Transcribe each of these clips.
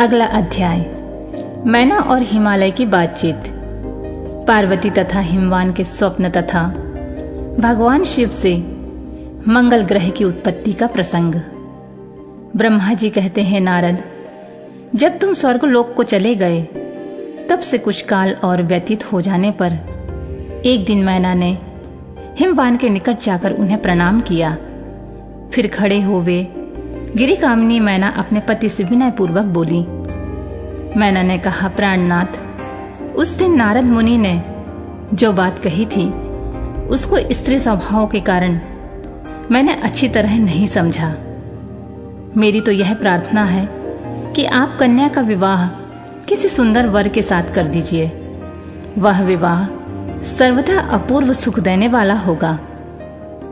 अगला अध्याय। मैना और हिमालय की बातचीत। पार्वती तथा हिमवान के स्वप्न तथा भगवान शिव से मंगल ग्रह की उत्पत्ति का प्रसंग। ब्रह्मा जी कहते हैं, नारद, जब तुम स्वर्ग लोक को चले गए, तब से कुछ काल और व्यतीत हो जाने पर एक दिन मैना ने हिमवान के निकट जाकर उन्हें प्रणाम किया। फिर खड़े हो वे गिरी कामनी मैना अपने पति से विनय पूर्वक बोली, मैना ने कहा, प्राणनाथ, उस दिन नारद मुनि ने जो बात कही थी, उसको स्त्री स्वभाव के कारण मैंने अच्छी तरह नहीं समझा। मेरी तो यह प्रार्थना है कि आप कन्या का विवाह किसी सुंदर वर के साथ कर दीजिए। वह विवाह सर्वथा अपूर्व सुख देने वाला होगा।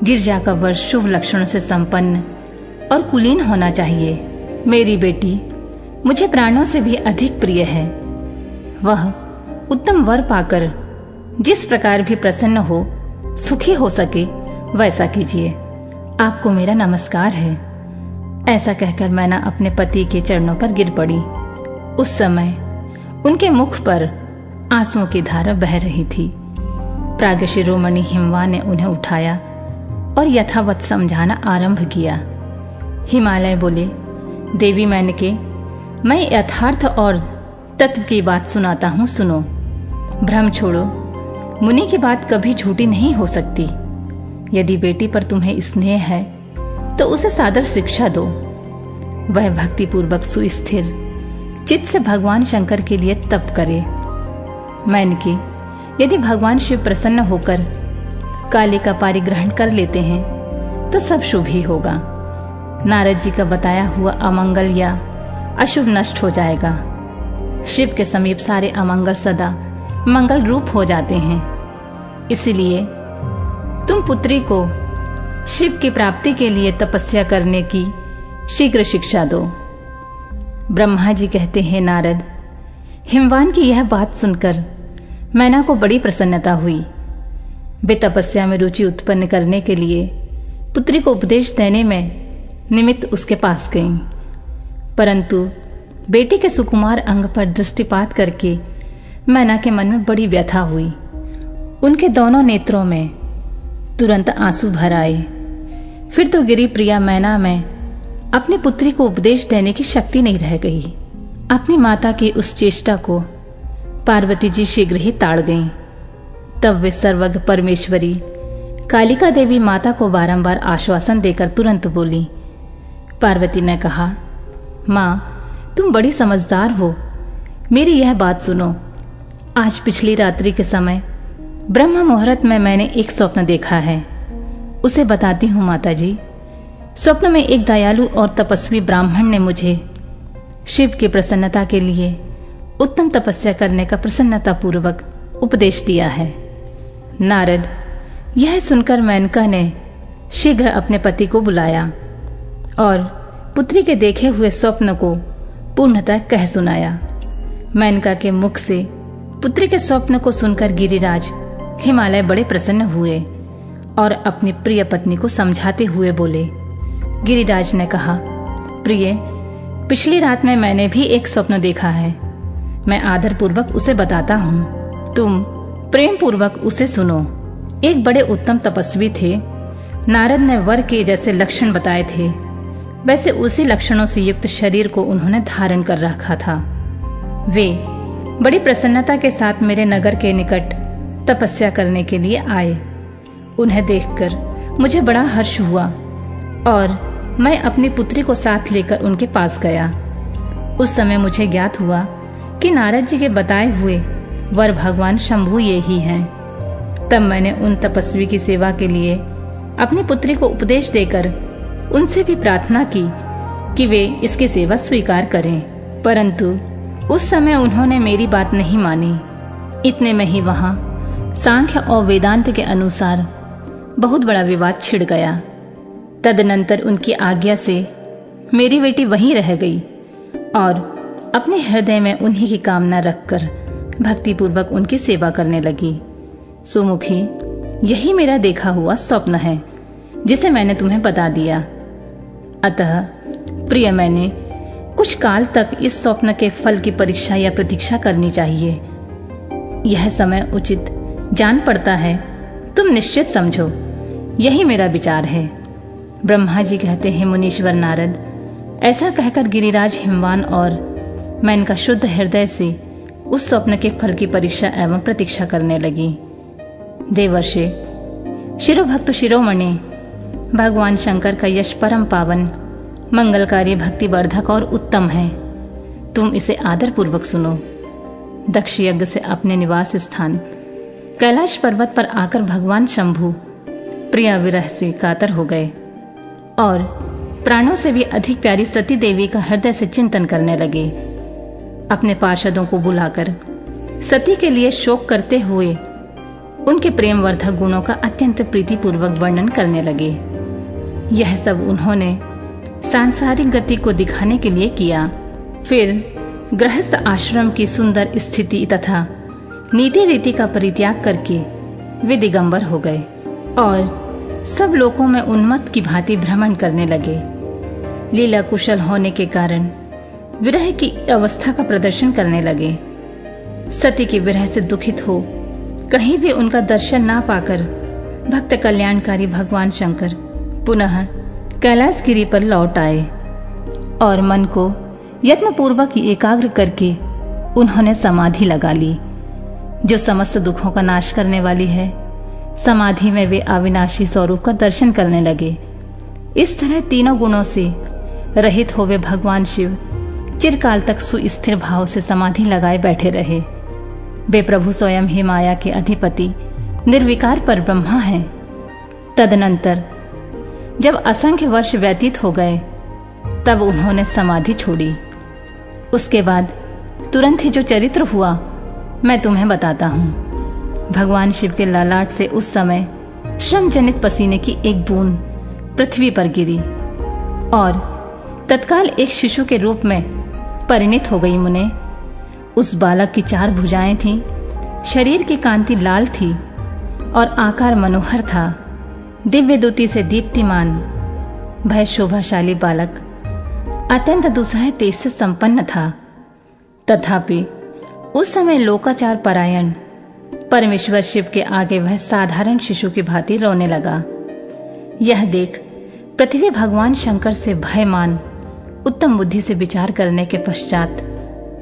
गिरजा का वर शुभ लक्षण से संपन्न और कुलीन होना चाहिए। मेरी बेटी, मुझे प्राणों से भी अधिक प्रिय है। वह उत्तम वर पाकर जिस प्रकार भी प्रसन्न हो, सुखी हो सके, वैसा कीजिए। आपको मेरा नमस्कार है। ऐसा कहकर मैना अपने पति के चरणों पर गिर पड़ी। उस समय उनके मुख पर आंसुओं की धारा बह रही थी। प्राग शिरोमणि हिमवा ने उन्हें उठाया और यथावत समझाना आरंभ किया। हिमालय बोले, देवी मैन के मैं यथार्थ और तत्व की बात सुनाता हूँ, सुनो। भ्रम छोड़ो, मुनि की बात कभी झूठी नहीं हो सकती। यदि बेटी पर तुम्हें स्नेह है तो उसे सादर शिक्षा दो। वह भक्ति पूर्वक सुस्थिर, चित्त से भगवान शंकर के लिए तप करे। मैन की यदि भगवान शिव प्रसन्न होकर काली का पारिग्रहण कर लेते हैं तो सब शुभ ही होगा। नारद जी का बताया हुआ अमंगल या अशुभ नष्ट हो जाएगा। शिव के समीप सारे अमंगल सदा मंगल रूप हो जाते हैं। इसलिए तुम पुत्री को शिव की प्राप्ति के लिए तपस्या करने की शीघ्र शिक्षा दो। ब्रह्मा जी कहते हैं, नारद, हिमवान की यह बात सुनकर मैना को बड़ी प्रसन्नता हुई। वे तपस्या में रुचि उत्पन्न करने के लिए पुत्री को उपदेश देने में निमित्त उसके पास गईं। परंतु बेटी के सुकुमार अंग पर दृष्टिपात करके मैना के मन में बड़ी व्यथा हुई। उनके दोनों नेत्रों में तुरंत आँसू भर आए। फिर तो गिरी प्रिया मैना में अपनी पुत्री को उपदेश देने की शक्ति नहीं रह गई। अपनी माता की उस चेष्टा को पार्वती जी शीघ्र ही ताड़ गईं। तब वे सर्वज्ञ परमेश्वरी, कालिका देवी माता को बारंबार आश्वासन देकर तुरंत बोली पार्वती ने कहा, माँ, तुम बड़ी समझदार हो। मेरी यह बात सुनो। आज पिछली रात्रि के समय ब्रह्म मुहूर्त में मैंने एक स्वप्न देखा है। उसे बताती हूँ माता जी स्वप्न में एक दयालु और तपस्वी ब्राह्मण ने मुझे शिव की प्रसन्नता के लिए उत्तम तपस्या करने का प्रसन्नता पूर्वक उपदेश दिया है। नारद, यह सुनकर मैनका ने शीघ्र अपने पति को बुलाया। और पुत्री के देखे हुए स्वप्न को पूर्णतः कह सुनाया। मैनका के मुख से पुत्री के स्वप्न को सुनकर गिरिराज हिमालय बड़े प्रसन्न हुए और अपनी प्रिय पत्नी को समझाते हुए बोले, गिरिराज ने कहा, प्रिय, पिछली रात में मैंने भी एक स्वप्न देखा है। मैं आदर पूर्वक उसे बताता हूँ। तुम प्रेम पूर्वक उसे सुनो। एक बड़े उत्तम तपस्वी थे। नारद ने वर के जैसे लक्षण बताए थे। वैसे उसी लक्षणों से युक्त शरीर को उन्होंने धारण कर रखा था। वे बड़ी प्रसन्नता के साथ मेरे नगर के निकट तपस्या करने के लिए आए। उन्हें देखकर मुझे बड़ा हर्ष हुआ और मैं अपनी पुत्री को साथ लेकर उनके पास गया। उस समय मुझे ज्ञात हुआ कि नारद जी के बताए हुए वर भगवान शंभु ये ही हैं। तब मैंने उन तपस्वी की सेवा के लिए अपनी पुत्री को उपदेश देकर उनसे भी प्रार्थना की कि वे इसकी सेवा स्वीकार करें। परंतु उस समय उन्होंने मेरी बात नहीं मानी। इतने में ही वहाँ सांख्य और वेदांत के अनुसार बहुत बड़ा विवाद छिड़ गया। तदनंतर उनकी आज्ञा से मेरी बेटी वहीं रह गई और अपने हृदय में उन्हीं की कामना रखकर भक्तिपूर्वक उनकी सेवा करने लगी। सुमुखी, यही मेरा देखा हुआ स्वप्न है, जिसे मैंने तुम्हें बता दिया। अतः, प्रिय मैंने, कुछ काल तक इस स्वप्न के फल की परीक्षा या प्रतीक्षा करनी चाहिए। यह समय उचित जान पड़ता है। तुम निश्चित समझो। यही मेरा विचार है। ब्रह्मा जी कहते हैं, मुनीश्वर नारद, ऐसा कहकर गिरिराज हिमवान और मैं इनका शुद्ध हृदय से उस स्वप्न के फल की परीक्षा एवं प्रतीक्षा करने लगी। देवर्षे, शिरोभक्त शिरोमणि भगवान शंकर का यश परम पावन मंगलकारी भक्ति वर्धक और उत्तम है। तुम इसे आदर पूर्वक सुनो। दक्ष यज्ञ से अपने निवास स्थान, कैलाश पर्वत पर आकर भगवान शंभु, प्रिया विरह से कातर हो गए और प्राणों से भी अधिक प्यारी सती देवी का हृदय से चिंतन करने लगे। अपने पार्षदों को बुलाकर सती के लिए शोक करते हुए उनके प्रेम वर्धक गुणों का अत्यंत प्रीतिपूर्वक वर्णन करने लगे। यह सब उन्होंने सांसारिक गति को दिखाने के लिए किया। फिर गृहस्थ आश्रम की सुंदर स्थिति तथा नीति रीति का परित्याग करके वे दिगंबर हो गए और सब लोगों में उन्मत्त की भांति भ्रमण करने लगे। लीला कुशल होने के कारण विरह की अवस्था का प्रदर्शन करने लगे। सती के विरह से दुखित हो कहीं भी उनका दर्शन ना पाकर भक्त कल्याणकारी भगवान शंकर पुनः कैलाश गिरी पर लौट आए और मन को यत्न पूर्वक एकाग्र करके उन्होंने समाधि लगा ली, जो समस्त दुखों का नाश करने वाली है। समाधि में वे अविनाशी स्वरूप का दर्शन करने लगे। इस तरह तीनों गुणों से रहित हो वे भगवान शिव चिरकाल तक सुस्थिर भाव से समाधि लगाए बैठे रहे। वे प्रभु स्वयं ही माया के अधिपति, निर्विकार पर ब्रह्मा हैं। तदनंतर जब असंख्य वर्ष व्यतीत हो गए तब उन्होंने समाधि छोड़ी। उसके बाद तुरंत ही जो चरित्र हुआ मैं तुम्हें बताता हूँ। भगवान शिव के लालाट से उस समय श्रम जनित पसीने की एक बूंद पृथ्वी पर गिरी और तत्काल एक शिशु के रूप में परिणित हो गई मुने। उस बालक की चार भुजाएँ थीं, शरीर की कांति लाल थी और आकार मनोहर था। दिव्य दुति से दीप्तिमान भय शोभाशाली बालक, अत्यंत दुसह तेज से संपन्न था तथापि, उस समय लोकाचार परायण, परमेश्वर शिव के आगे वह साधारण शिशु की भांति रोने लगा यह देख पृथ्वी भगवान शंकर से भयमान, उत्तम बुद्धि से विचार करने के पश्चात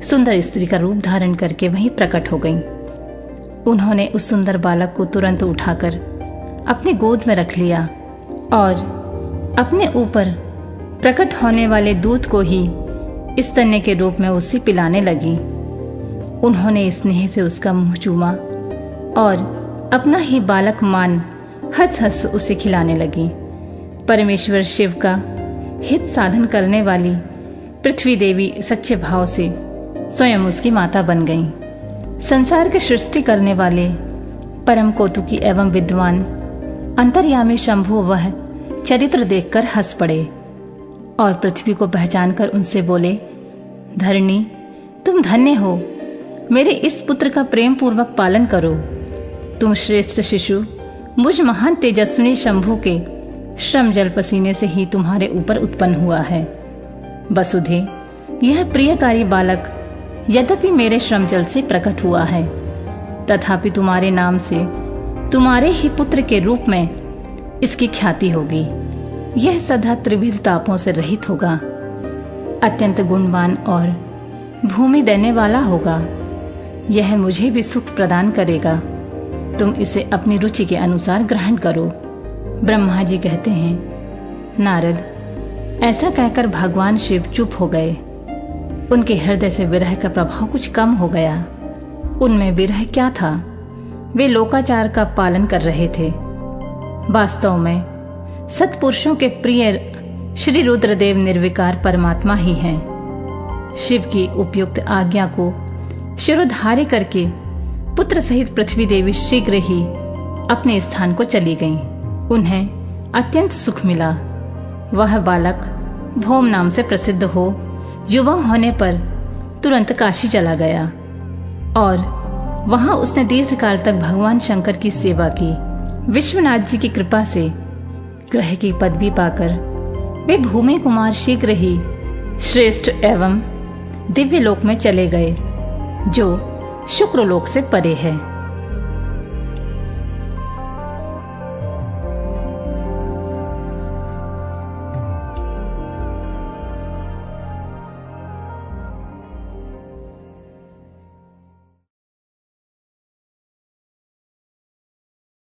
सुंदर स्त्री का रूप धारण करके वहीं प्रकट हो गईं। उन्होंने उस सुंदर बालक को तुरंत उठाकर अपनी गोद में रख लिया और अपने ऊपर प्रकट होने वाले दूध को ही इस तन्ने के रूप में उसे पिलाने लगी। उन्होंने स्नेह से उसका मुँह चूमा और अपना ही बालक मान हंस हंस उसे खिलाने लगी। परमेश्वर शिव का हित साधन करने वाली पृथ्वी देवी सच्चे भाव से स्वयं उसकी माता बन गई। संसार की सृष्टि करने वाले परम कौतुकी एवं विद्वान अंतर्यामी शंभु वह चरित्र देखकर हंस पड़े और पृथ्वी को पहचानकर उनसे बोले, धरणी, तुम धन्य हो। मेरे इस पुत्र का प्रेम पूर्वक पालन करो। तुम श्रेष्ठ शिशु, मुझ महान तेजस्वी शंभु के श्रम जल पसीने से ही तुम्हारे ऊपर उत्पन्न हुआ है। वसुधे, यह प्रियकारी बालक यद्यपि मेरे श्रम जल से प्रकट हुआ है, तथापि तुम्हारे नाम से तुम्हारे ही पुत्र के रूप में इसकी ख्याति होगी। यह सदा त्रिविध तापों से रहित होगा। अत्यंत गुणवान और भूमि देने वाला होगा। यह मुझे भी सुख प्रदान करेगा। तुम इसे अपनी रुचि के अनुसार ग्रहण करो। ब्रह्मा जी कहते हैं, नारद, ऐसा कहकर भगवान शिव चुप हो गए। उनके हृदय से विरह का प्रभाव कुछ कम हो गया। उनमें विरह क्या था? वे लोकाचार का पालन कर रहे थे वास्तव में, सत्पुरुषों के प्रिय श्री रुद्रदेव निर्विकार परमात्मा ही हैं। शिव की उपयुक्त आज्ञा को शिरोधार्य करके पुत्र सहित पृथ्वी देवी शीघ्र ही अपने स्थान को चली गईं। उन्हें अत्यंत सुख मिला वह बालक भोम नाम से प्रसिद्ध हो, युवा होने पर तुरंत काशी चला गया और वहाँ उसने दीर्घ काल तक भगवान शंकर की सेवा की। विश्वनाथ जी की कृपा से ग्रह की पदवी पाकर वे भूमि कुमार शीघ्र ही श्रेष्ठ एवं दिव्य लोक में चले गए, जो शुक्र लोक से परे है।